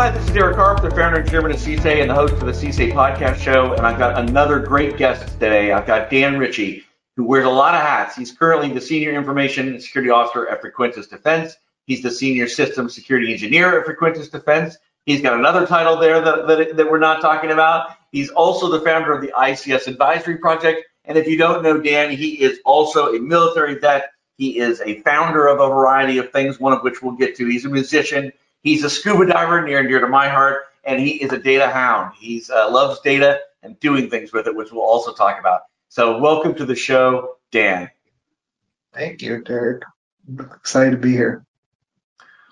Hi, this is Derek Karp, the founder and chairman of CSA and the host of the CSA podcast show. And I've got another great guest today. I've got Dan Ricci, who wears a lot of hats. He's currently the senior information security officer at Frequentis Defense. He's the senior system security engineer at Frequentis Defense. He's got another title there that, that, that we're not talking about. He's also the founder of the ICS Advisory Project. And if you don't know Dan, he is also a military vet. He is a founder of a variety of things, one of which we'll get to. He's a musician. He's a scuba diver near and dear to my heart, and he is a data hound. He uh, loves data and doing things with it, which we'll also talk about. So, welcome to the show, Dan. Thank you, Derek. I'm excited to be here.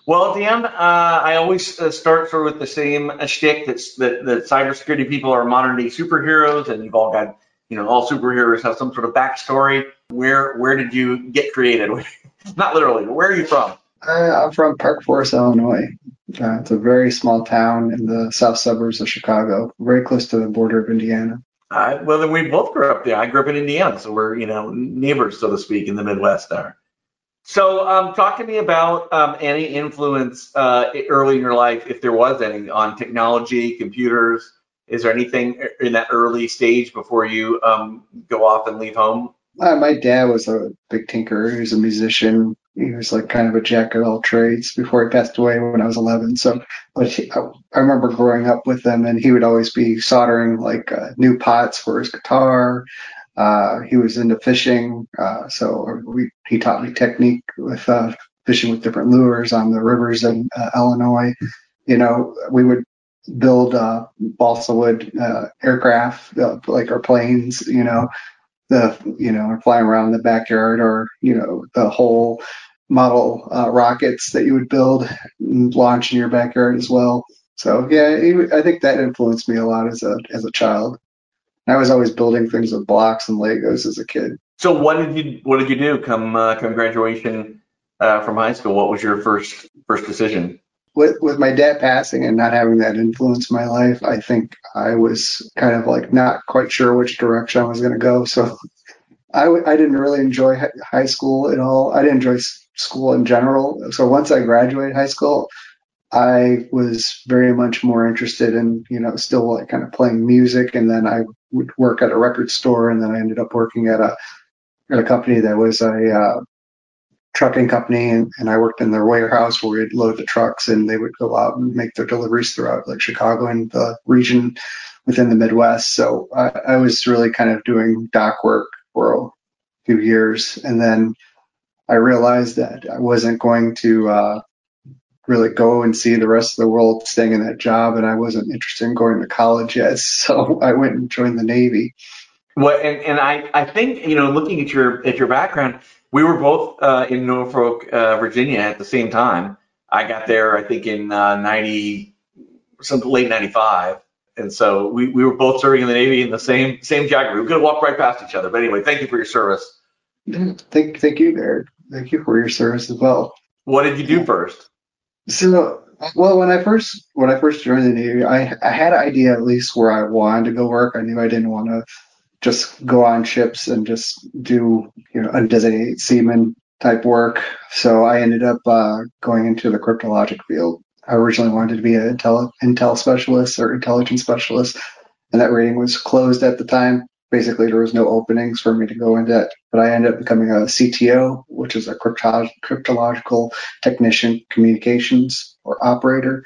Well, Dan, uh, I always uh, start sort of with the same shtick that's, that that cybersecurity people are modern day superheroes, and you've all got, you know, all superheroes have some sort of backstory. Where where did you get created? Not literally, but where are you from? Uh, I'm from Park Forest, Illinois. Uh, it's a very small town in the south suburbs of Chicago, very close to the border of Indiana. Uh, well, then we both grew up there. I grew up in Indiana, so we're you know neighbors, so to speak, in the Midwest there. So, um, talk to me about um, any influence uh, early in your life, if there was any, on technology, computers. Is there anything in that early stage before you um, go off and leave home? Uh, my dad was a big tinker. He was a musician he was like kind of a jack of all trades before he passed away when I was 11. So, but he, I remember growing up with him, and he would always be soldering like uh, new pots for his guitar. Uh, he was into fishing, uh, so we, he taught me technique with uh, fishing with different lures on the rivers in uh, Illinois. You know, we would build uh, balsa wood aircraft, like our planes. You know, the you know flying around the backyard or you know the whole model uh, rockets that you would build and launch in your backyard as well. So yeah, I think that influenced me a lot as a as a child. I was always building things with blocks and Legos as a kid. So what did you what did you do come uh, come graduation uh, from high school? What was your first first decision? With with my dad passing and not having that influence in my life, I think I was kind of like not quite sure which direction I was going to go. So I w- I didn't really enjoy high school at all. I didn't enjoy school in general. So once I graduated high school, I was very much more interested in, you know, still like kind of playing music. And then I would work at a record store. And then I ended up working at a, at a company that was a, uh, trucking company. And, and I worked in their warehouse where we'd load the trucks and they would go out and make their deliveries throughout like Chicago and the region within the Midwest. So I, I was really kind of doing dock work for a few years. And then I realized that I wasn't going to uh, really go and see the rest of the world staying in that job, and I wasn't interested in going to college yet. So I went and joined the Navy. Well, and, and I, I think you know, looking at your at your background, we were both uh, in Norfolk, uh, Virginia at the same time. I got there, I think, in uh, ninety, some late ninety five, and so we, we were both serving in the Navy in the same same geography. We could have walked right past each other. But anyway, thank you for your service. Thank, thank you, Derek. Thank you for your service as well. What did you do first? So, well, when I first when I first joined the Navy, I I had an idea at least where I wanted to go work. I knew I didn't want to just go on ships and just do you know undesignated seaman type work. So I ended up uh, going into the cryptologic field. I originally wanted to be an intel intel specialist or intelligence specialist, and that rating was closed at the time basically there was no openings for me to go into it. But I ended up becoming a CTO, which is a crypto- cryptological technician communications or operator.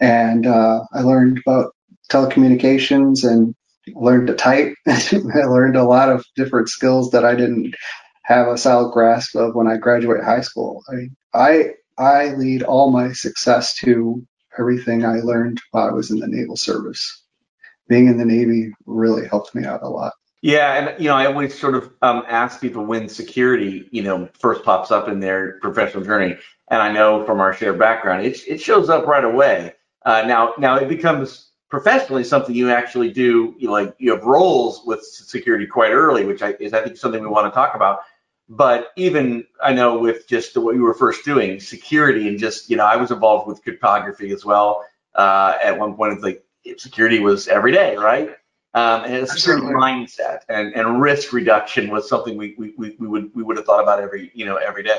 And uh, I learned about telecommunications and learned to type. I learned a lot of different skills that I didn't have a solid grasp of when I graduated high school. I I I lead all my success to everything I learned while I was in the naval service being in the Navy really helped me out a lot. Yeah, and you know, I always sort of um, ask people when security, you know, first pops up in their professional journey, and I know from our shared background, it it shows up right away. Uh, now, now it becomes professionally something you actually do. You know, like you have roles with security quite early, which I, is I think something we want to talk about. But even I know with just what you were first doing, security and just you know, I was involved with cryptography as well. Uh, at one point, it's like security was every day, right? Um, and it's a certain mindset and, and risk reduction was something we, we, we, would we would have thought about every you know every day.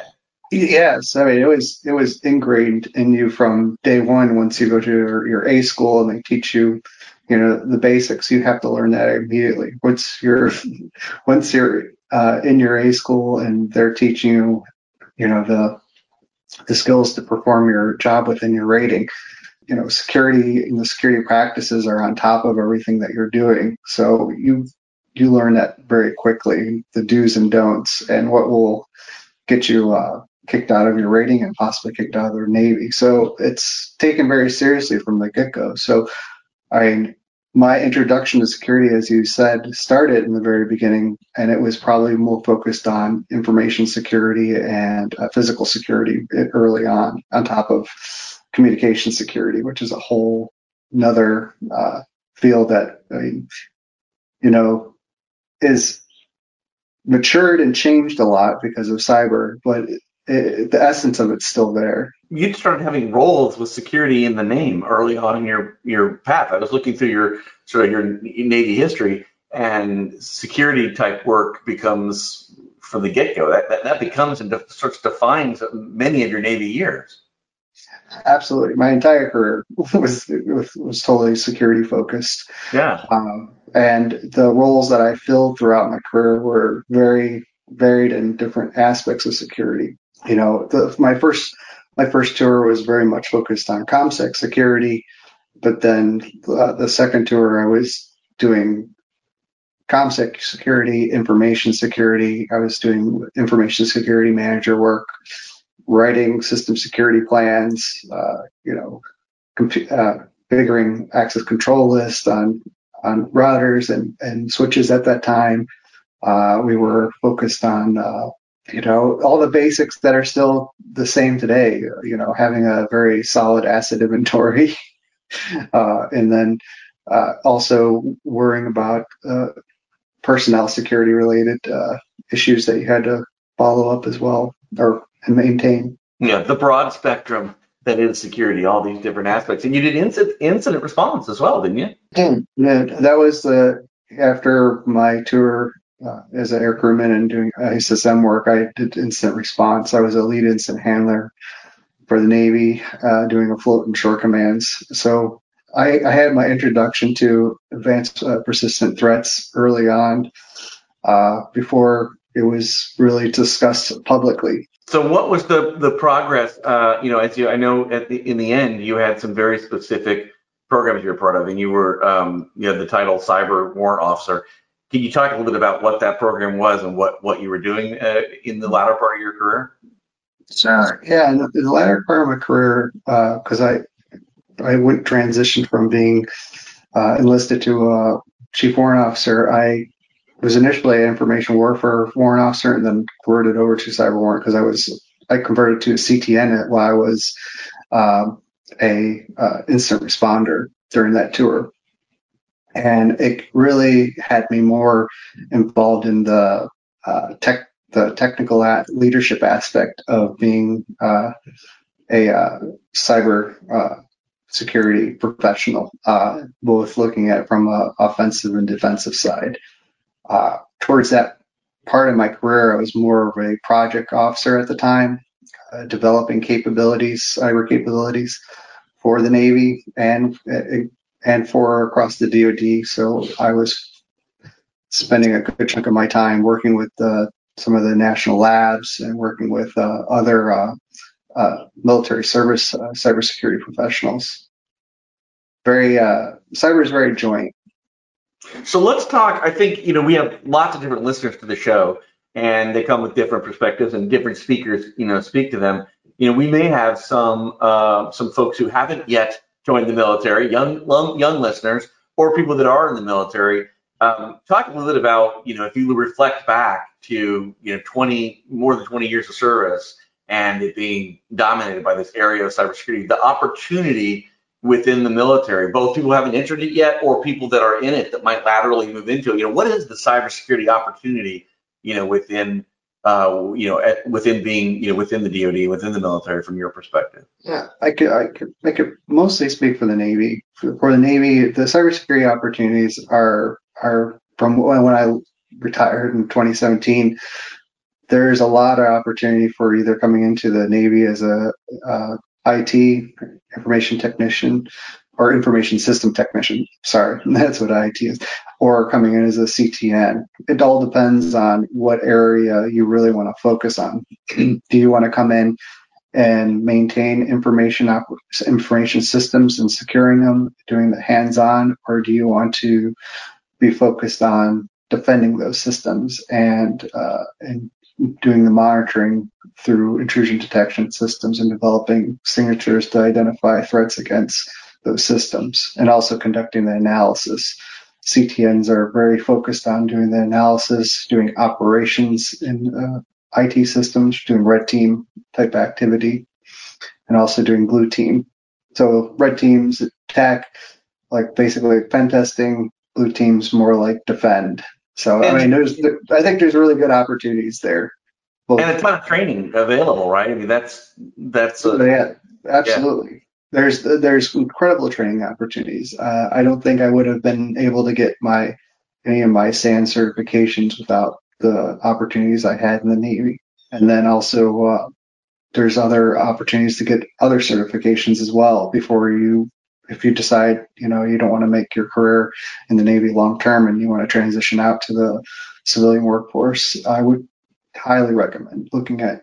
Yes, I mean it was it was ingrained in you from day one. Once you go to your, your A school and they teach you, you know, the basics, you have to learn that immediately. Once you're once you're uh, in your A school and they're teaching you, you know, the the skills to perform your job within your rating. You know, security and the security practices are on top of everything that you're doing. So you you learn that very quickly, the do's and don'ts, and what will get you uh, kicked out of your rating and possibly kicked out of the Navy. So it's taken very seriously from the get go. So I my introduction to security, as you said, started in the very beginning, and it was probably more focused on information security and uh, physical security early on, on top of communication security, which is a whole another uh, field that I mean, you know is matured and changed a lot because of cyber, but it, the essence of it's still there. You started having roles with security in the name early on in your your path. I was looking through your sort of your Navy history, and security type work becomes from the get go. That, that that becomes and de- starts defines many of your Navy years. Absolutely, my entire career was was, was totally security focused. Yeah, um, and the roles that I filled throughout my career were very varied in different aspects of security you know, the, my first my first tour was very much focused on ComSec security, but then uh, the second tour I was doing ComSec security, information security. I was doing information security manager work, writing system security plans, uh, you know, comp- uh, configuring access control lists on on routers and, and switches at that time. Uh, we were focused on uh, you know, all the basics that are still the same today, you know, having a very solid asset inventory, uh, and then uh, also worrying about uh, personnel security related uh, issues that you had to follow up as well or and maintain. Yeah, the broad spectrum that is security, all these different aspects. And you did incident, incident response as well, didn't you? Yeah, that was the after my tour uh, as an air crewman and doing ISSM work, I did incident response. I was a lead incident handler for the Navy, uh, doing a float and shore commands. So I, I had my introduction to advanced uh, persistent threats early on, uh, before it was really discussed publicly. So, what was the the progress? Uh, you know, as you, I know, at the in the end, you had some very specific programs you were part of, and you were um, you had the title cyber warrant officer. Can you talk a little bit about what that program was and what, what you were doing uh, in the latter part of your career? Sure. Yeah, in the, latter part of my career, because uh, I I went transition from being uh, enlisted to a chief warrant officer. I was initially an information warfare warrant officer and then converted over to cyber warrant because I was I converted to a CTN while I was um, a uh, incident responder during that tour and it really had me more involved in the uh, tech, the technical leadership aspect of being uh, a uh, cyber uh, security professional, uh, both looking at it from an offensive and defensive side. Uh, towards that part of my career, I was more of a project officer at the time, developing capabilities, cyber capabilities for the Navy and and for across the DoD. So I was spending a good chunk of my time working with uh, some of the national labs and working with uh, other uh, uh military service uh, cybersecurity professionals. Very uh, cyber is very joint. So let's talk. I think you know we have lots of different listeners to the show, and they come with different perspectives and different speakers. You know, speak to them. You know, we may have some some folks who haven't yet joined the military, young young listeners, or people that are in the military. Um, talk a little bit about, you know, if you reflect back to, you know, 20 more than 20 years of service and it being dominated by this area of cybersecurity, the opportunity within the military, both people who haven't entered it yet or people that are in it that might laterally move into it. You know, what is the cybersecurity opportunity, you know, within uh, you know, at, within being, you know, within the DoD, within the military, from your perspective? Yeah, I could, I could, I could mostly speak for the Navy. For, for the Navy, the cybersecurity opportunities are are from when I retired in 2017. there's a lot of opportunity for either coming into the Navy as a uh, IT information technician or information system technician. Sorry, that's what IT is, or coming in as a CTN. It all depends on what area you really want to focus on. Do you want to come in and maintain information op- information systems and securing them, doing the hands-on, or do you want to be focused on defending those systems and uh, and doing the monitoring through intrusion detection systems and developing signatures to identify threats against those systems and also conducting the analysis. CTNs are very focused on doing the analysis, doing operations in uh, IT systems, doing red team type activity, and also doing blue team. So red teams attack, like basically pen testing, blue teams more like defend. So I mean, there's I think there's really good opportunities there. Both. And a ton of training available, right? I mean, that's that's a, yeah, absolutely. Yeah. There's there's incredible training opportunities. Uh, I don't think I would have been able to get my any of my SANS certifications without the opportunities I had in the Navy. And then also uh, there's other opportunities to get other certifications as well before you if you decide you know you don't want to make your career in the Navy long term and you want to transition out to the civilian workforce, I would highly recommend looking at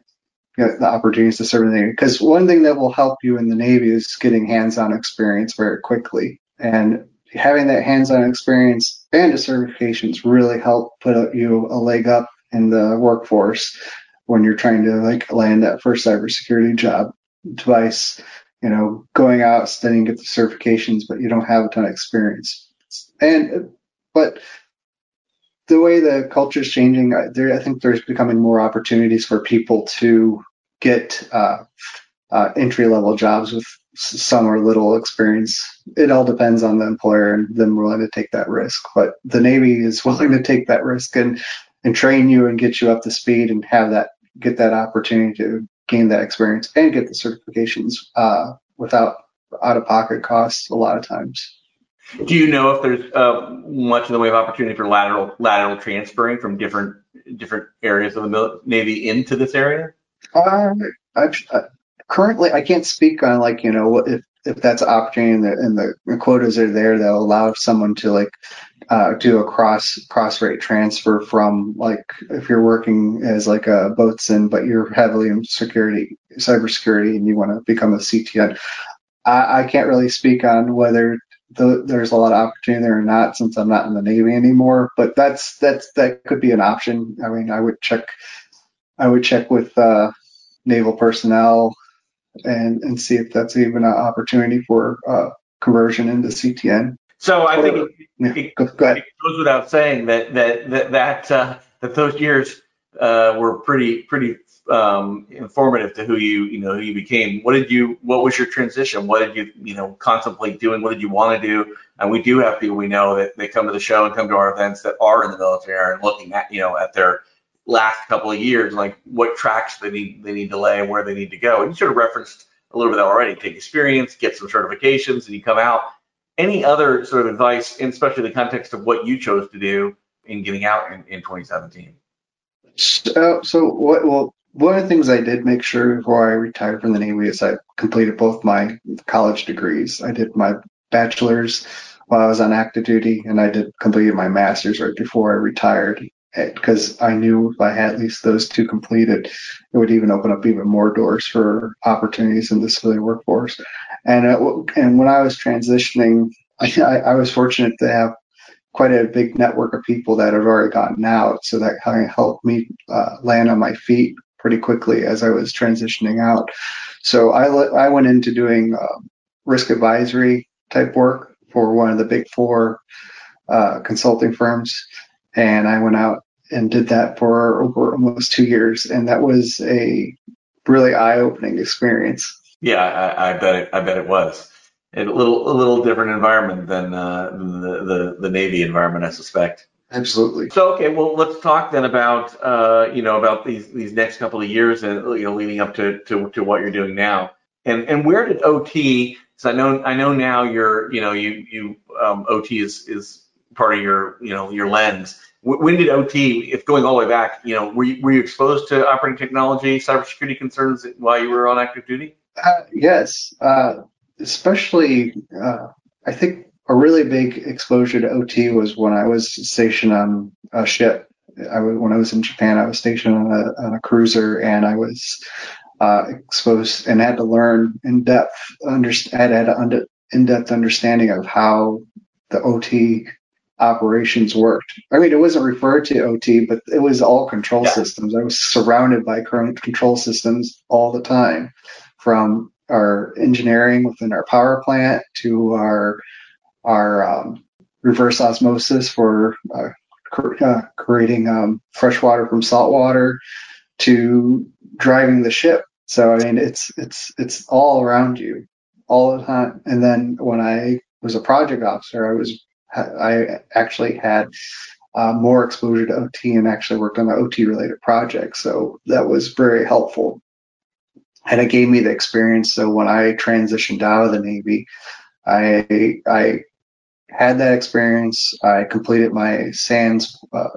the opportunities to serve in the Navy. Because one thing that will help you in the Navy is getting hands-on experience very quickly, and having that hands-on experience and the certifications really help put you a leg up in the workforce when you're trying to like land that first cybersecurity job device you know, going out, studying, get the certifications, but you don't have a ton of experience. And, but the way the culture is changing, there, I think there's becoming more opportunities for people to get uh, uh, entry level jobs with some or little experience. It all depends on the employer and them willing to take that risk. But the Navy is willing to take that risk and and train you and get you up to speed and have that get that opportunity to gain that experience and get the certifications uh, without out of pocket costs a lot of times. Do you know if there's uh, much in the way of opportunity for lateral lateral transferring from different different areas of the Navy into this area? Uh, I've, uh, currently, I can't speak on like you know if if that's an opportunity and the, and the quotas are there that allow someone to like uh, do a cross cross rate transfer from like if you're working as like a boatswain but you're heavily in security cybersecurity and you want to become a CTN. I, I can't really speak on whether the, there's a lot of opportunity there or not since I'm not in the Navy anymore. But that's that's that could be an option. I mean, I would check I would check with uh, naval personnel and and see if that's even an opportunity for uh, conversion into CTN. So I think it, yeah, it, go, go it, goes without saying that that that that, uh, that those years uh, were pretty pretty um, informative to who you you know who you became. What did you what was your transition? What did you you know contemplate doing? What did you want to do? And we do have people we know that they come to the show and come to our events that are in the military and looking at you know at their last couple of years, like what tracks they need they need to lay and where they need to go. And you sort of referenced a little bit of that already. Take experience, get some certifications, and you come out. Any other sort of advice, especially the context of what you chose to do in getting out in, in 2017? So, so what, well, one of the things I did make sure before I retired from the Navy is I completed both my college degrees. I did my bachelor's while I was on active duty, and I did completed my master's right before I retired because I knew if I had at least those two completed, it would even open up even more doors for opportunities in the civilian workforce. And uh, and when I was transitioning, I, I, was fortunate to have quite a big network of people that had already gotten out, so that kind of helped me uh, land on my feet pretty quickly as I was transitioning out. So I I went into doing uh, risk advisory type work for one of the big four uh, consulting firms and I went out and did that for over almost two years, and that was a really eye-opening experience. Yeah, I, I bet it. I bet it was a little a little different environment than, uh, the, the the Navy environment, I suspect. Absolutely. So okay, well let's talk then about uh, you know about these these next couple of years and you know leading up to to, to what you're doing now. And and where did OT? Because I know I know now you're you know you you um, OT is is part of your you know your lens. When did OT, if going all the way back, you know, were you, were you exposed to operating technology, cybersecurity concerns while you were on active duty? Uh, yes, uh, especially uh, I think a really big exposure to OT was when I was stationed on a ship. I was, when I was in Japan, I was stationed on a, on a cruiser, and I was uh, exposed and had to learn in depth, under, had, had an in depth understanding of how the OT operations worked. I mean, it wasn't referred to OT, but it was all control yeah. systems. I was surrounded by current control systems all the time, from our engineering within our power plant to our our um, reverse osmosis for uh, uh, creating um, fresh water from salt water to driving the ship. So I mean, it's it's it's all around you all the time. And then when I was a project officer, I was I actually had uh, more exposure to OT and actually worked on the OT related projects. So that was very helpful. And it gave me the experience. So when I transitioned out of the Navy, I I had that experience. I completed my SANS uh,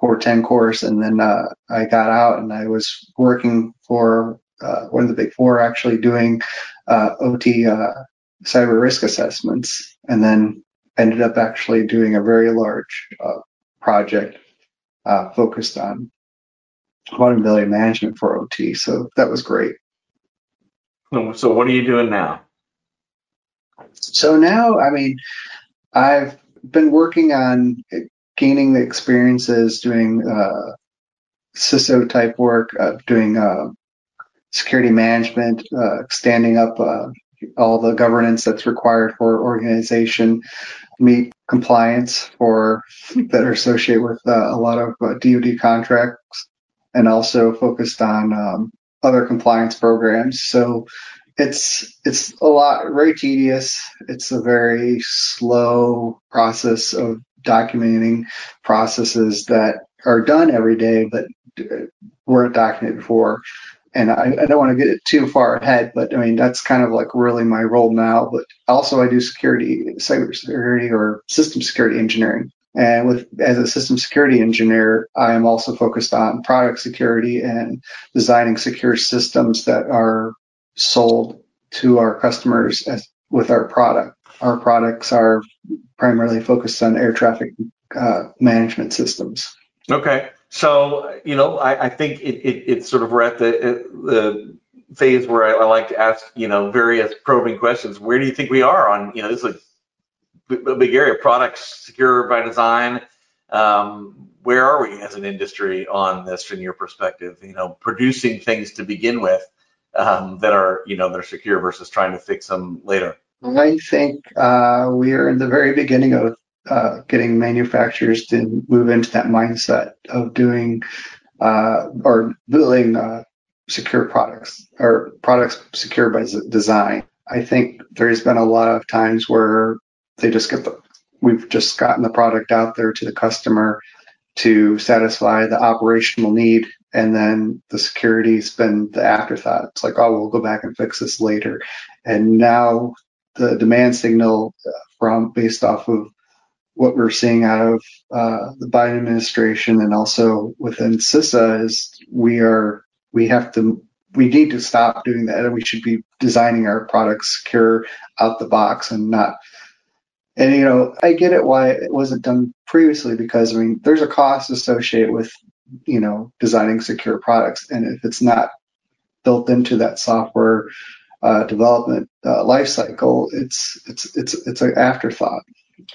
410 course, and then uh, I got out and I was working for uh, one of the big four, actually doing uh, OT uh, cyber risk assessments, and then ended up actually doing a very large uh, project focused on vulnerability management for OT. So that was great. So what are you doing now? So now, I mean, I've been working on gaining the experiences doing uh, CISO type work, uh, doing uh, security management, uh, standing up uh, all the governance that's required for organization, meet compliance for that are associated with uh, a lot of DoD contracts, and also focused on um, other compliance programs. So it's it's a lot very tedious. It's a very slow process of documenting processes that are done every day but uh, weren't documented before. And I, I don't want to get too far ahead, but I mean that's kind of like really my role now. But also I do security, cybersecurity or system security engineering. And with as a system security engineer, I am also focused on product security and designing secure systems that are sold to our customers as, with our product. Our products are primarily focused on air traffic uh, management systems. Okay, so you know, I, I think it, it, it's sort of we're at the the phase where I, I, like to ask you know various probing questions. Where do you think we are on you know this is a big area, products secure by design. Um, where are we as an industry on this from your perspective? You know, producing things to begin with um, that are you know they're secure versus trying to fix them later? I think uh, we are in the very beginning of uh, getting manufacturers to move into that mindset of doing uh, or building uh, secure products or products secure by design. I think there's been a lot of times where they just get the we've just gotten the product out there to the customer to satisfy the operational need and then the security's been the afterthought. It's like, oh, we'll go back and fix this later. And now the demand signal from based off of what we're seeing out of uh, the Biden administration and also within CISA is we are we have to we need to stop doing that and we should be designing our products secure out the box and not and you know I get it why it wasn't done previously because I mean there's a cost associated with you know, designing secure products. And if it's not built into that software uh, development uh, lifecycle, it's it's it's it's an afterthought.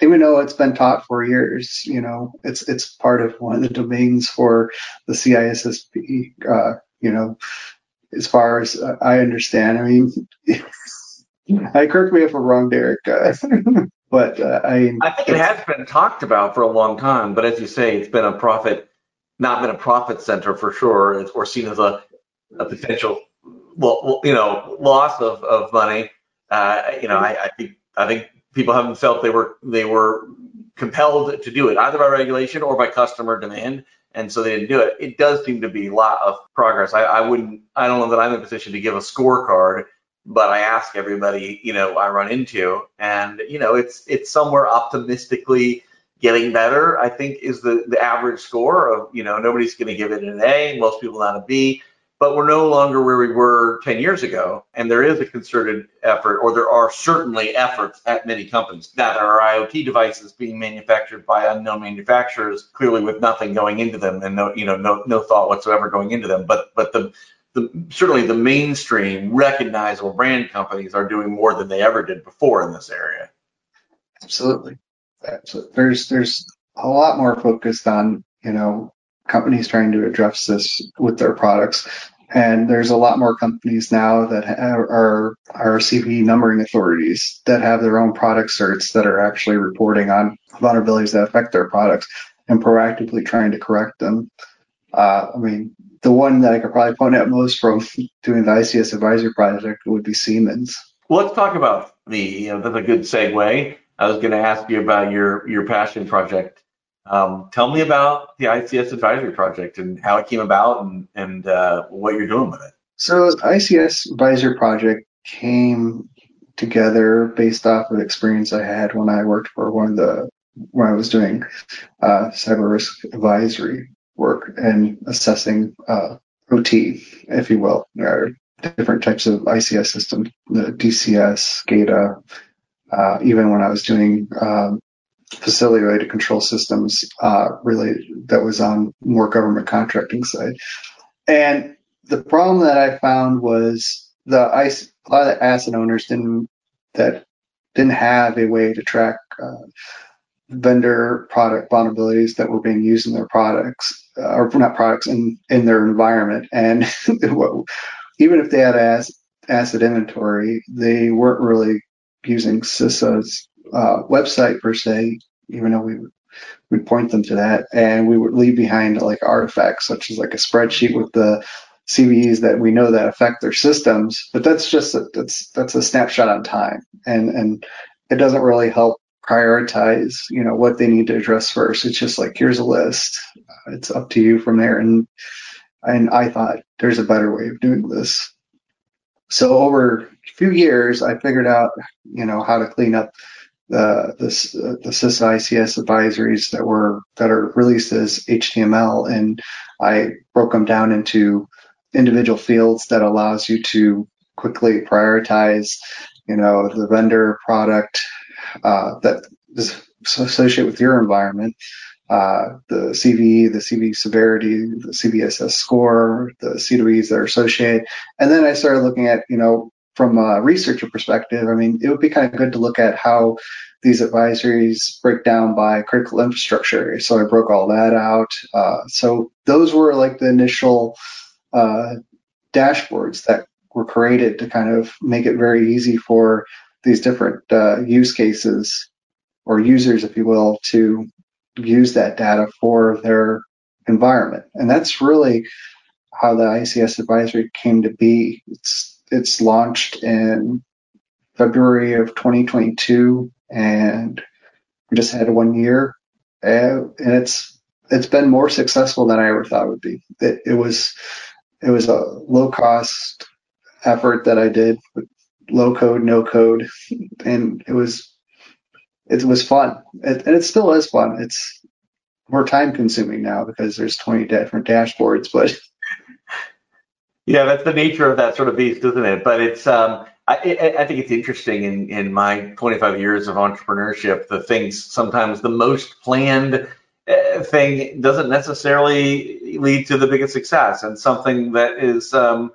Even though it's been taught for years, you know, it's it's part of one of the domains for the CISSP. Uh, you know, as far as I understand, I mean, I correct me if I'm wrong, Derek. but uh, I, I think it has been talked about for a long time. But as you say, it's been a profit not been a profit center for sure, or seen as a, a potential, well, you know, loss of, of money. Uh, you know, I, I think I think people haven't felt they were they were compelled to do it either by regulation or by customer demand, and so they didn't do it. It does seem to be a lot of progress. I, I wouldn't, I don't know that I'm in a position to give a scorecard, but I ask everybody, you know, I run into, and you know, it's it's somewhere optimistically getting better, I think is the, the average score of, you know, nobody's going to give it an A, most people not a B, but we're no longer where we were 10 years ago. And there is a concerted effort, or there are certainly efforts at many companies. Now, there are IoT devices being manufactured by unknown manufacturers, clearly with nothing going into them and no, you know, no, no thought whatsoever going into them. But, but the, the, certainly the mainstream recognizable brand companies are doing more than they ever did before in this area. Absolutely. Absolutely. There's there's a lot more focused on you know companies trying to address this with their products, and there's a lot more companies now that are are CVE numbering authorities that have their own product certs that are actually reporting on vulnerabilities that affect their products and proactively trying to correct them. Uh, I mean, the one that I could probably point out most from doing the ICS advisory project would be Siemens. Well, let's talk about the, you know, that's a good segue. I was going to ask you about your your passion project. Um, tell me about the ICS advisory project and how it came about and and uh, what you're doing with it. So the ICS advisory project came together based off of experience I had when I worked for one of the when I was doing uh, cyber risk advisory work and assessing uh, OT, if you will, different types of ICS systems, the DCS, SCADA, uh, even when I was doing um, facility related control systems uh, related that was on more government contracting side. And the problem that I found was the ice, a lot of the asset owners didn't that didn't have a way to track uh, vendor product vulnerabilities that were being used in their products uh, or not products in in their environment. And even if they had as asset inventory, they weren't really using CISA's uh, website per se, even though we would point them to that, and we would leave behind like artifacts such as like a spreadsheet with the CVEs that we know that affect their systems. But that's just a, that's that's a snapshot on time, and and it doesn't really help prioritize you know what they need to address first. It's just like here's a list. It's up to you from there, and and I thought there's a better way of doing this. So over a few years, I figured out, you know, how to clean up the the, the CISA ICS advisories that were that are released as HTML, and I broke them down into individual fields that allows you to quickly prioritize, you know, the vendor product uh, that is associated with your environment, uh, the CV, the CV severity, the CVSS score, the CWEs that are associated. And then I started looking at, you know, from a researcher perspective, I mean, it would be kind of good to look at how these advisories break down by critical infrastructure. So I broke all that out. Uh, so those were like the initial uh, dashboards that were created to kind of make it very easy for these different uh, use cases or users, if you will, to use that data for their environment. And that's really how the ICS advisory came to be. It's it's launched in February of 2022, and we just had one year, and it's it's been more successful than I ever thought it would be. It, it was it was a low cost effort that I did with low code, no code, and it was it was fun, it, and it still is fun. It's more time consuming now because there's 20 different dashboards, but yeah, that's the nature of that sort of beast, isn't it? But it's um, I, I think it's interesting in in my 25 years of entrepreneurship, the things sometimes the most planned uh, thing doesn't necessarily lead to the biggest success, and something that is um,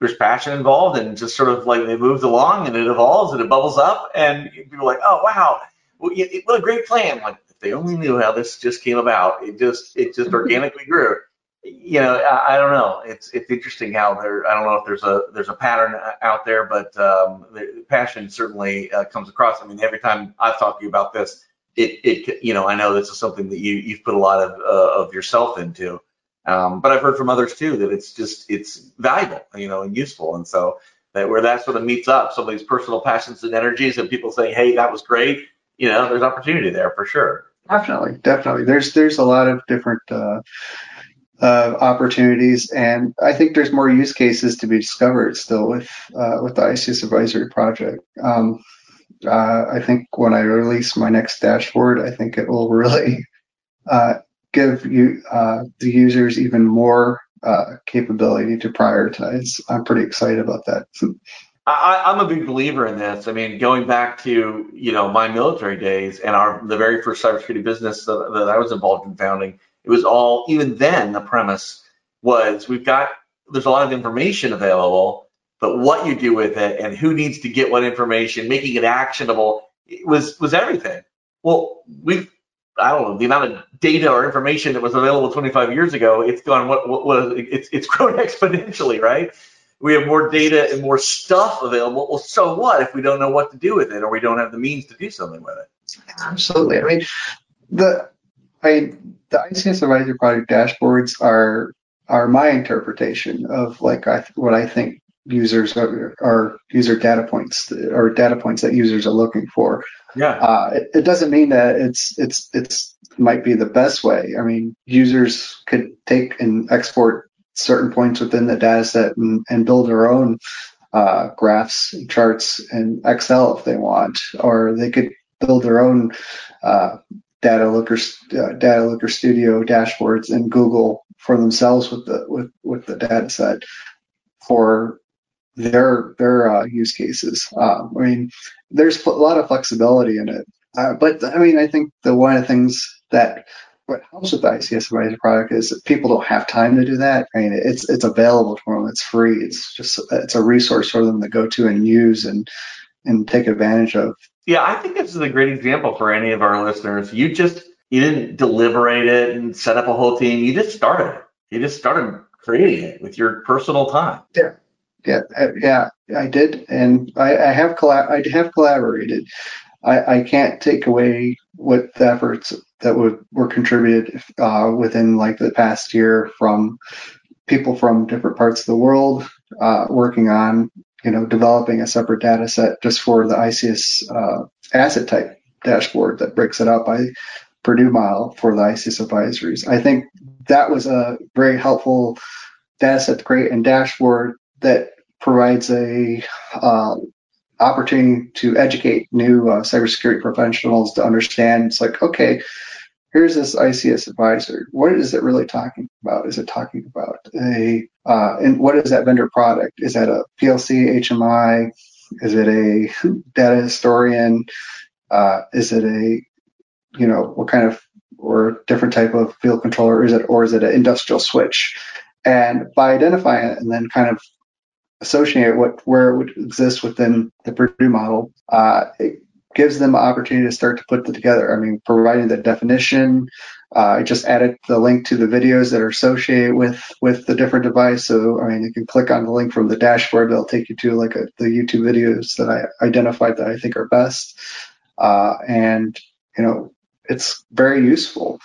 there's passion involved and just sort of like it moves along and it evolves and it bubbles up and people are like, oh wow, what a great plan! Like if they only knew how this just came about, it just it just organically grew. You know, I, I don't know. It's it's interesting how there. I don't know if there's a there's a pattern out there, but um, the passion certainly uh, comes across. I mean, every time I've talked to you about this, it it you know I know this is something that you you've put a lot of uh, of yourself into. Um, but I've heard from others too that it's just it's valuable, you know, and useful. And so that where that sort of meets up, some of these personal passions and energies, and people say, "Hey, that was great," you know, there's opportunity there for sure. Definitely, definitely. There's there's a lot of different uh, uh, opportunities, and I think there's more use cases to be discovered still with uh, with the ICS advisory project. Um, Uh, I think when I release my next dashboard, I think it will really uh, give you uh, the users even more uh, capability to prioritize. I'm pretty excited about that. I, am a big believer in this. I mean, going back to you know my military days and our the very first cybersecurity business that, that I was involved in founding, it was all even then the premise was we've got there's a lot of information available, but what you do with it and who needs to get what information, making it actionable, it was was everything. Well, we've I don't know the amount of data or information that was available 25 years ago. It's gone what what, what it's it's grown exponentially, right? We have more data and more stuff available. Well, so what if we don't know what to do with it or we don't have the means to do something with it? Absolutely. I mean, the I the ICS advisory project dashboards are are my interpretation of like I, what I think users are, are, user data points or data points that users are looking for. Yeah. Uh, it, it, doesn't mean that it's it's it's might be the best way. I mean, users could take and export certain points within the data set and, and build their own uh, graphs, charts, in Excel if they want, or they could build their own uh, data looker uh, data looker studio dashboards in Google for themselves with the with with the data set for their their uh, use cases. Uh, I mean, there's a lot of flexibility in it, uh, but I mean, I think the one of the things that what helps with the ICS Advisory Project is that people don't have time to do that. I mean, it's it's available for them. It's free. It's just it's a resource for them to go to and use and and take advantage of. Yeah, I think this is a great example for any of our listeners. You just you didn't deliberate it and set up a whole team. You just started it. You just started creating it with your personal time. Yeah, yeah, uh, yeah. I did, and I, I have collab- I have collaborated. I, I can't take away what the efforts that were, were contributed uh, within like the past year from people from different parts of the world uh, working on you know developing a separate data set just for the ICS uh, asset type dashboard that breaks it up by Purdue model for the ICS advisories. I think that was a very helpful data set to create and dashboard that provides a uh, opportunity to educate new uh, cybersecurity professionals to understand. It's like, okay, here's this ICS advisor. What is it really talking about? Is it talking about a uh, and what is that vendor product? Is that a PLC HMI? Is it a data historian? Uh, is it a you know what kind of or different type of field controller is it or is it an industrial switch? And by identifying it and then kind of associate what where it would exist within the Purdue model, uh, it gives them an opportunity to start to put it together. I mean, providing the definition. Uh, I just added the link to the videos that are associated with with the different device. So I mean, you can click on the link from the dashboard. They'll take you to like a, the YouTube videos that I identified that I think are best. Uh, and you know, it's very useful.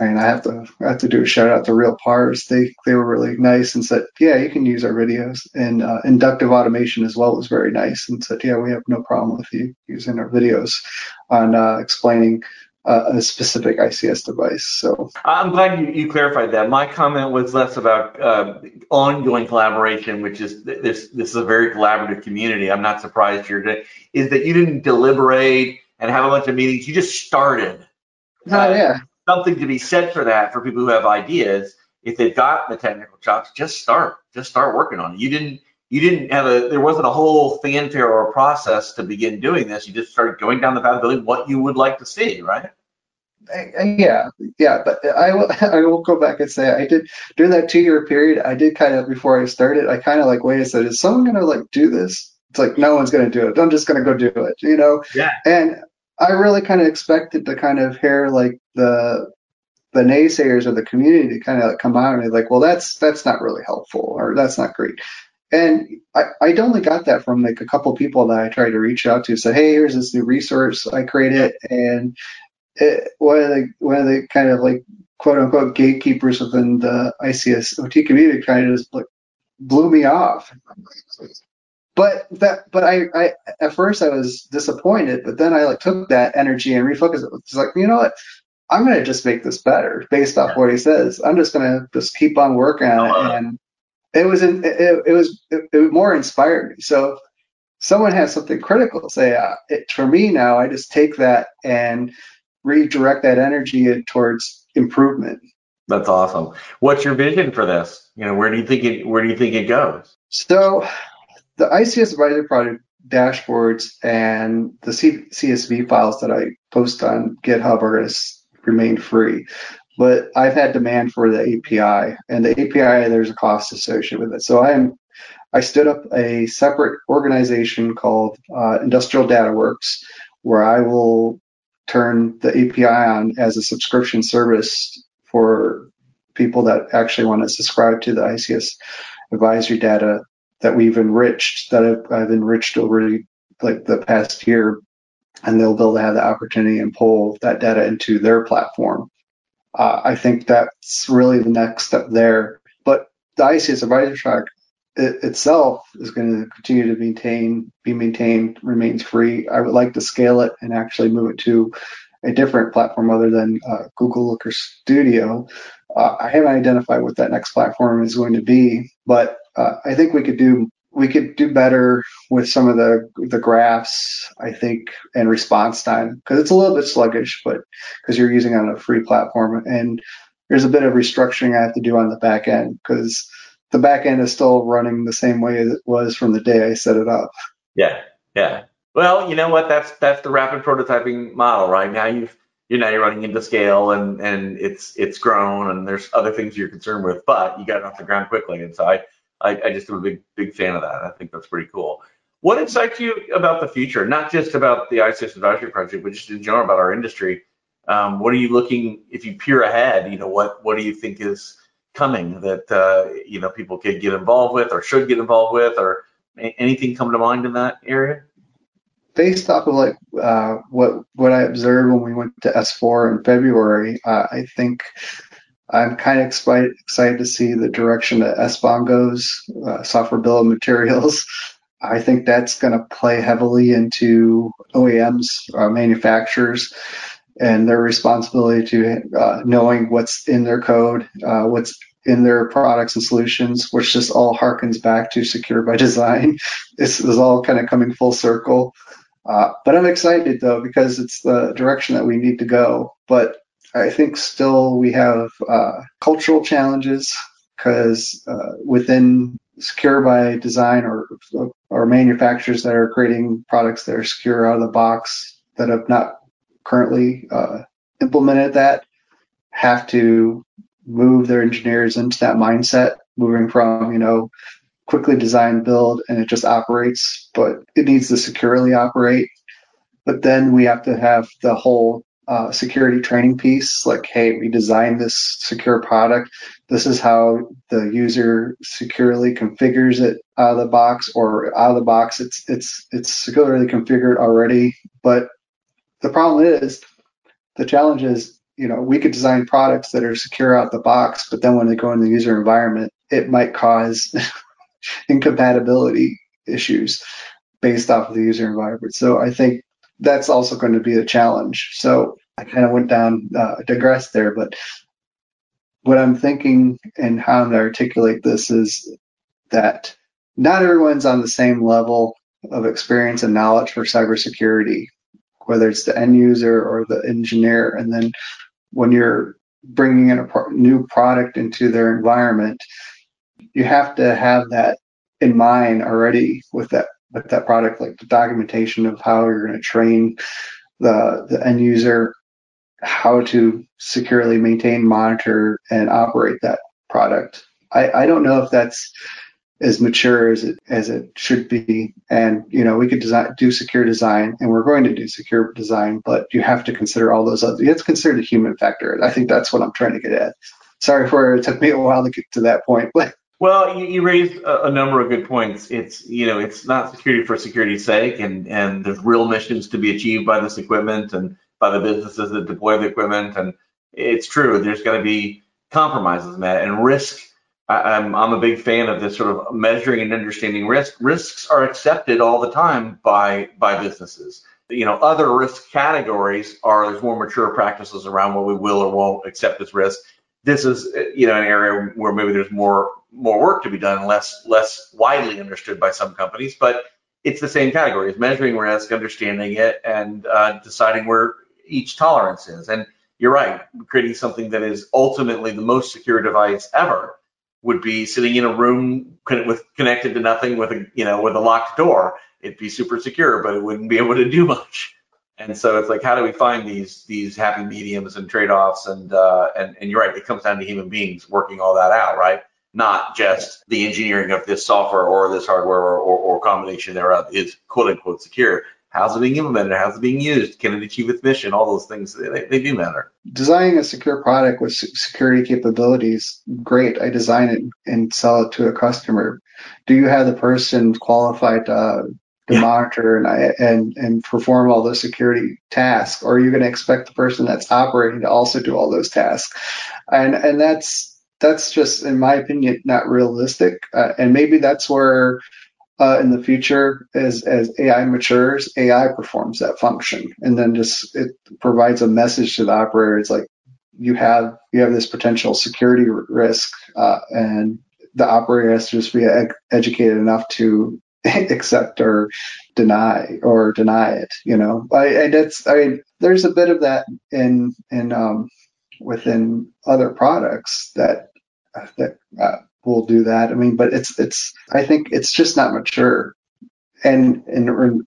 I mean, I have to I have to do a shout out to RealPars. They they were really nice and said, yeah, you can use our videos. And uh, inductive automation as well was very nice and said, yeah, we have no problem with you using our videos on uh, explaining uh, a specific ICS device. So I'm glad you, you clarified that. My comment was less about uh, ongoing collaboration, which is this this is a very collaborative community. I'm not surprised here today. Is that you didn't deliberate and have a bunch of meetings? You just started. Oh yeah something to be said for that for people who have ideas. If they've got the technical chops, just start, just start working on it. You didn't, you didn't have a, there wasn't a whole fanfare or a process to begin doing this. You just started going down the path of building what you would like to see, right? Uh, yeah, yeah, but I will, I will go back and say I did during that two year period. I did kind of before I started. I kind of like wait a second. Is someone gonna like do this? It's like no one's gonna do it. I'm just gonna go do it, you know. Yeah. And I really kind of expected to kind of hear like the the naysayers of the community to kind of come out and be like, well, that's that's not really helpful or that's not great. And I, I only got that from like a couple people that I tried to reach out to. Said, hey, here's this new resource I created, and it, one of the one of the kind of like quote unquote gatekeepers within the ICS OT community kind of just like blew me off but that but I, I at first I was disappointed, but then I like took that energy and refocused it. It's like, you know what? I'm gonna just make this better based off what he says. I'm just gonna just keep on working on it, and it was it, it, it was it, it more inspired me. So someone has something critical, say, uh, it, for me now, I just take that and redirect that energy towards improvement. That's awesome. What's your vision for this? You know, where do you think it where do you think it goes? So the ICS advisory project dashboards and the C- CSV files that I post on GitHub are going to remain free. But I've had demand for the API, and the API there's a cost associated with it. So I am I stood up a separate organization called uh, Industrial Data Works, where I will turn the API on as a subscription service for people that actually want to subscribe to the ICS advisory data that we've enriched, that I've, I've enriched over like the past year, and they'll be able to have the opportunity and pull that data into their platform. Uh, I think that's really the next step there. But the ICS advisory track it itself is going to continue to maintain, be maintained, remains free. I would like to scale it and actually move it to a different platform other than uh, Google Looker Studio. Uh, I haven't identified what that next platform is going to be, but uh, I think we could do we could do better with some of the the graphs. I think and response time because it's a little bit sluggish, but because you're using on a free platform and there's a bit of restructuring I have to do on the back end because the back end is still running the same way as it was from the day I set it up. Yeah, yeah. Well, you know what? That's that's the rapid prototyping model, right? Now you've you're now you're running into scale and and it's it's grown and there's other things you're concerned with, but you got it off the ground quickly. And so I I, I just am a big big fan of that. I think that's pretty cool. What excites you about the future? Not just about the ICS advisory project, but just in general about our industry. Um, what are you looking if you peer ahead? You know, what what do you think is coming that uh, you know people could get involved with or should get involved with, or anything come to mind in that area? Based off of like uh, what what I observed when we went to S4 in February, uh, I think I'm kind of excited excited to see the direction that SBOM goes, uh, software bill of materials. I think that's going to play heavily into OEMs, uh, manufacturers, and their responsibility to uh, knowing what's in their code, uh, what's in their products and solutions, which just all harkens back to secure by design. This is all kind of coming full circle. Uh, but I'm excited though because it's the direction that we need to go. But I think still we have uh, cultural challenges because uh, within secure by design or or manufacturers that are creating products that are secure out of the box that have not currently uh, implemented that have to move their engineers into that mindset, moving from, you know, quickly design, build, and it just operates, but it needs to securely operate. But then we have to have the whole uh, security training piece like, hey, we designed this secure product. This is how the user securely configures it out of the box, or out of the box, it's it's it's securely configured already. But the problem is, the challenge is you know, we could design products that are secure out of the box, but then when they go in the user environment, it might cause incompatibility issues based off of the user environment. So I think that's also going to be a challenge. So I kind of went down, uh, digressed there, but what I'm thinking and how I'm going to articulate this is that not everyone's on the same level of experience and knowledge for cybersecurity, whether it's the end user or the engineer. And then when you're bringing in a new product into their environment, you have to have that in mind already with that with that product, like the documentation of how you're going to train the the end user how to securely maintain, monitor, and operate that product. I, I don't know if that's as mature as it as it should be. And you know, we could design do secure design, and we're going to do secure design, but you have to consider all those other. You have to consider the human factor. I think that's what I'm trying to get at. Sorry for it took me a while to get to that point, but. Well, you, you raised a, a, number of good points. It's you know it's not security for security's sake, and and there's real missions to be achieved by this equipment and by the businesses that deploy the equipment, and it's true. There's going to be compromises, Matt, and risk I, am I'm, I'm a big fan of this sort of measuring and understanding risk. Risks are accepted all the time by by businesses. You know, other risk categories are there's more mature practices around what we will or won't accept as risk. This is you know an area where maybe there's more more work to be done, less less widely understood by some companies. But it's the same category. It's measuring risk, understanding it, and uh, deciding where each tolerance is. And you're right, creating something that is ultimately the most secure device ever would be sitting in a room with connected to nothing with a you know with a locked door. It'd be super secure, but it wouldn't be able to do much. And so it's like, how do we find these these happy mediums and trade offs? And uh, and and you're right, it comes down to human beings working all that out, right? Not just the engineering of this software or this hardware or, or, or combination thereof is quote unquote secure. How's it being implemented? How's it being used? Can it achieve its mission? All those things, they, they do matter. Designing a secure product with security capabilities, great. I design it and sell it to a customer. Do you have the person qualified to, to yeah. monitor and, and, and perform all those security tasks? Or are you going to expect the person that's operating to also do all those tasks? And, and that's, that's just, in my opinion, not realistic. Uh, and maybe that's where uh, in the future as as AI matures, AI performs that function, and then just it provides a message to the operator. It's like you have you have this potential security risk, uh, and the operator has to just be ed- educated enough to accept or deny or deny it. You know, I, I that's I mean, there's a bit of that in in um, within other products that that uh, will do that. I mean, but it's it's I think it's just not mature, and and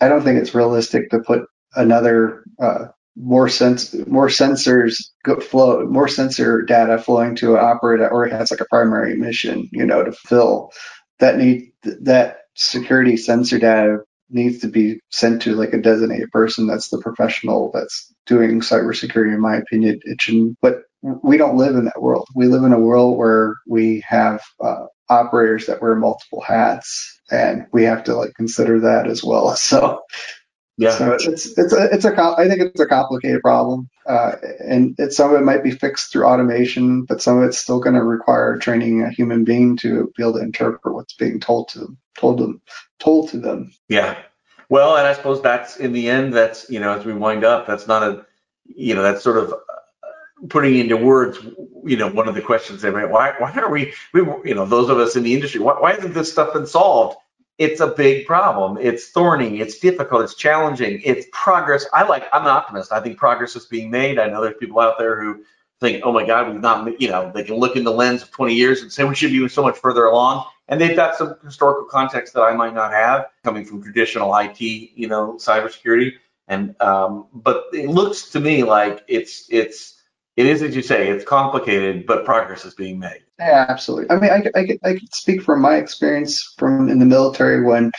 I don't think it's realistic to put another uh, more sense more sensors go flow more sensor data flowing to an operator or it has like a primary mission, you know, to fill that need that security sensor data needs to be sent to like a designated person that's the professional that's doing cybersecurity in my opinion it shouldn't but we don't live in that world. We live in a world where we have uh, operators that wear multiple hats, and we have to like consider that as well. So, yeah, so it's it's a it's a I think it's a complicated problem, uh, and it, some of it might be fixed through automation, but some of it's still going to require training a human being to be able to interpret what's being told to them, told them, told to them. Yeah. Well, and I suppose that's in the end, that's you know, as we wind up, that's not a you know, that's sort of putting into words, you know, one of the questions they made, why, why are we, we, you know, those of us in the industry, why, why hasn't this stuff been solved? It's a big problem. It's thorny. It's difficult. It's challenging. It's progress. I like, I'm an optimist. I think progress is being made. I know there's people out there who think, oh my God, we've not, you know, they can look in the lens of 20 years and say we should be so much further along. And they've got some historical context that I might not have coming from traditional IT, you know, cybersecurity. And, um, but it looks to me like it's, it's, it is as you say, it's complicated, but progress is being made. Yeah, absolutely. I mean, I, I, I could speak from my experience from in the military when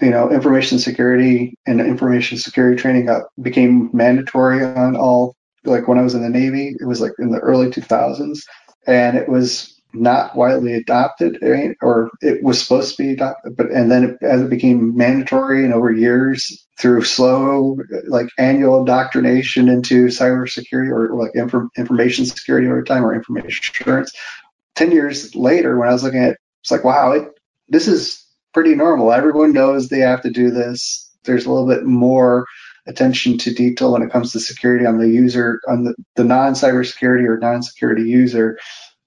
you know information security and information security training became mandatory on all. Like when I was in the Navy, it was like in the early 2000s, and it was not widely adopted, or it was supposed to be adopted, but and then it, as it became mandatory and over years through slow, like annual indoctrination into cybersecurity or, like inf- information security over time or information assurance. Ten years later, when I was looking at, it's like, wow, it, this is pretty normal. Everyone knows they have to do this. There's a little bit more attention to detail when it comes to security on the user, on the, the non-cybersecurity or non-security user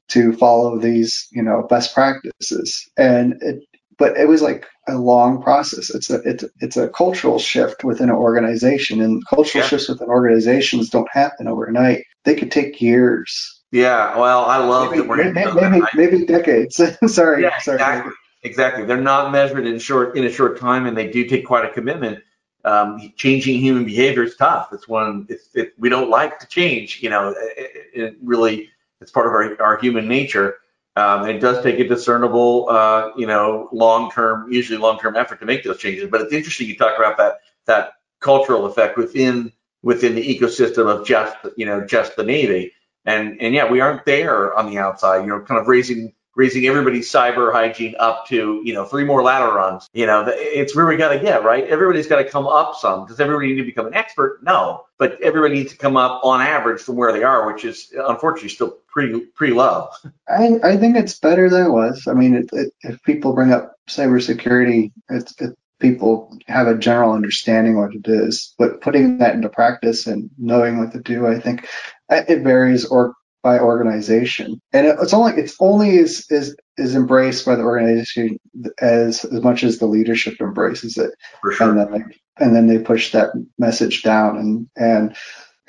to follow these, you know, best practices. And it, but it was like a long process. It's a it's it's a cultural shift within an organization, and cultural yeah. shifts within organizations don't happen overnight. They could take years. Yeah, well, I love maybe, that maybe, maybe, maybe, decades. sorry, yeah, sorry. Exactly. exactly. They're not measured in short in a short time, and they do take quite a commitment. Um, changing human behavior is tough. It's one it's, it, we don't like to change. You know, it, it really it's part of our, our human nature. Um, and it does take a discernible, uh, you know, long-term, usually long-term effort to make those changes. But it's interesting you talk about that that cultural effect within within the ecosystem of just you know just the Navy. And and yeah, we aren't there on the outside. You know, kind of raising raising everybody's cyber hygiene up to you know three more ladder runs. You know, it's where we got to get right. Everybody's got to come up some. Does everybody need to become an expert? No, but everybody needs to come up on average from where they are, which is unfortunately still pretty pretty low. I I think it's better than it was. I mean, it, it, if people bring up cybersecurity, it's it, people have a general understanding what it is, but putting that into practice and knowing what to do, I think it varies or by organization, and it's only it's only is is is embraced by the organization as as much as the leadership embraces it. For sure. And then they, and then they push that message down, and and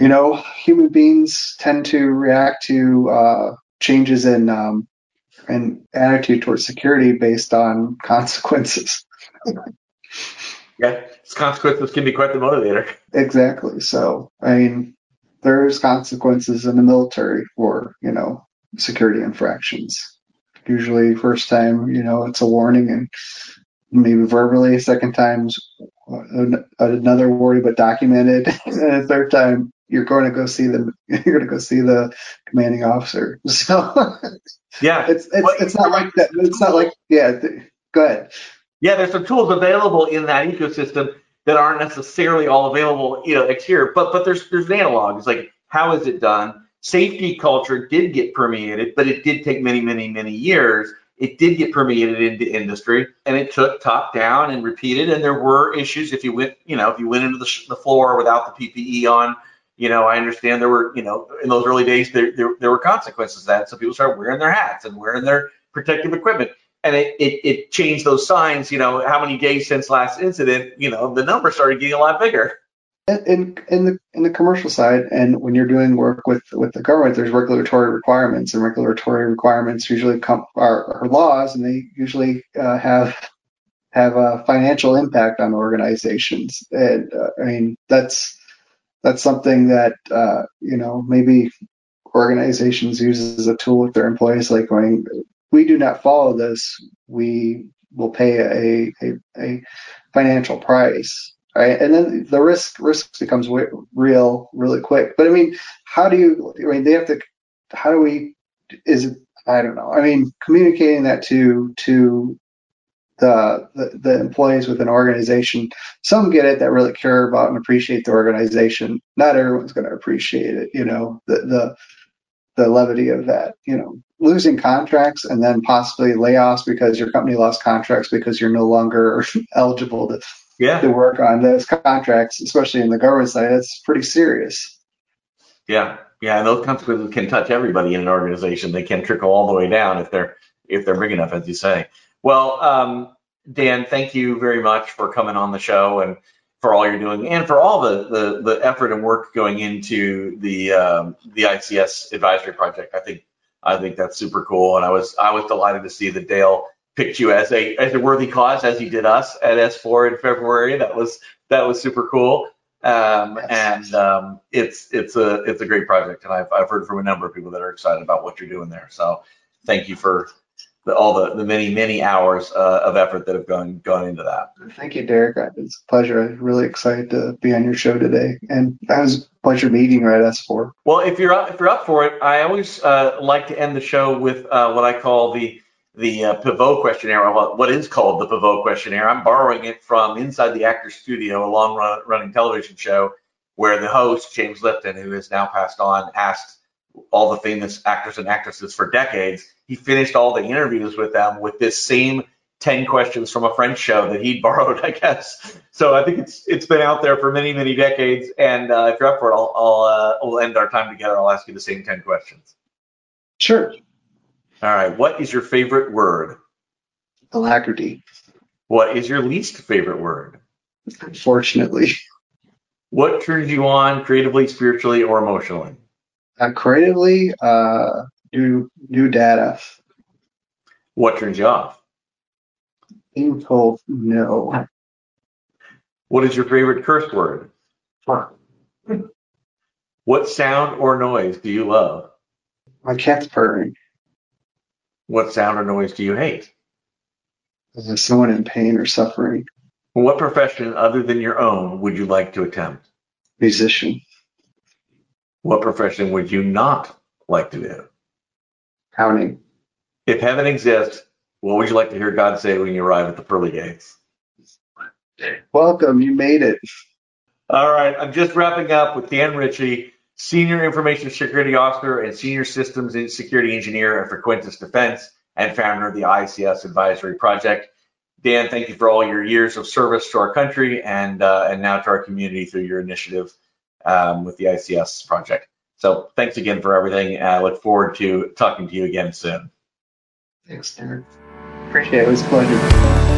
you know human beings tend to react to uh, changes in um, in attitude towards security based on consequences. yeah, it's consequences can be quite the motivator. Exactly. So I mean there's consequences in the military for you know security infractions. Usually, first time you know it's a warning, and maybe verbally. Second time's another warning, but documented. and third time, you're going to go see the you're going to go see the commanding officer. So yeah, it's it's, well, it's not like that. It's not like yeah. Go ahead. Yeah, there's some tools available in that ecosystem that aren't necessarily all available, you know, exterior. But but there's there's analogs like how is it done? Safety culture did get permeated, but it did take many many many years. It did get permeated into industry, and it took top down and repeated. And there were issues if you went, you know, if you went into the, the floor without the PPE on. You know, I understand there were, you know, in those early days there there, there were consequences to that. So people started wearing their hats and wearing their protective equipment and it, it, it changed those signs, you know, how many days since last incident, you know, the number started getting a lot bigger. In, in the in the commercial side, and when you're doing work with with the government, there's regulatory requirements, and regulatory requirements usually come are, are laws, and they usually uh, have have a financial impact on organizations. And uh, I mean, that's that's something that uh, you know maybe organizations use as a tool with their employees, like going, we do not follow this, we will pay a, a, a financial price. Right. And then the risk risk becomes w- real really quick. But I mean, how do you, I mean, they have to, how do we, is I don't know. I mean, communicating that to, to the, the, the employees within an organization, some get it that really care about and appreciate the organization. Not everyone's going to appreciate it. You know, the, the, the levity of that, you know, losing contracts and then possibly layoffs because your company lost contracts because you're no longer eligible to yeah. to work on those contracts, especially in the government side. That's pretty serious. Yeah, yeah, and those consequences can touch everybody in an organization. They can trickle all the way down if they're if they're big enough, as you say. Well, um, Dan, thank you very much for coming on the show and for all you're doing and for all the, the, the effort and work going into the um, the ICS advisory project. I think I think that's super cool, and I was I was delighted to see that Dale picked you as a as a worthy cause as he did us at S4 in February. That was that was super cool. Um, and um, it's it's a it's a great project, and I've I've heard from a number of people that are excited about what you're doing there. So thank you for the, all the, the many, many hours uh, of effort that have gone gone into that. Thank you, Derek. It's a pleasure. I'm really excited to be on your show today, and that was a pleasure meeting you at S4. Well, if you're up, if you're up for it, I always uh, like to end the show with uh, what I call the the uh, Pivot questionnaire, or what is called the Pivot questionnaire. I'm borrowing it from Inside the Actor Studio, a long run, running television show where the host James Lipton, who has now passed on, asked all the famous actors and actresses for decades. He finished all the interviews with them with this same 10 questions from a French show that he'd borrowed, I guess. So I think it's it's been out there for many, many decades. And uh, if you're up for it, I'll, I'll uh, we'll end our time together. I'll ask you the same 10 questions. Sure. All right. What is your favorite word? Alacrity. What is your least favorite word? Unfortunately. What turns you on creatively, spiritually, or emotionally? Uh, creatively, uh, new new data. What turns you off? Being told no. What is your favorite curse word? What sound or noise do you love? My cat's purring. What sound or noise do you hate? Is someone in pain or suffering? What profession other than your own would you like to attempt? Musician. What profession would you not like to do? Counting. If heaven exists, what would you like to hear God say when you arrive at the pearly gates? Welcome, you made it. All right, I'm just wrapping up with Dan Ricci, Senior Information Security Officer and Senior Systems and Security Engineer at Frequentis Defense and founder of the ICS Advisory Project. Dan, thank you for all your years of service to our country and uh, and now to our community through your initiative um, with the ICS project. So thanks again for everything. And I look forward to talking to you again soon. Thanks, Darren. Appreciate it. It was a pleasure.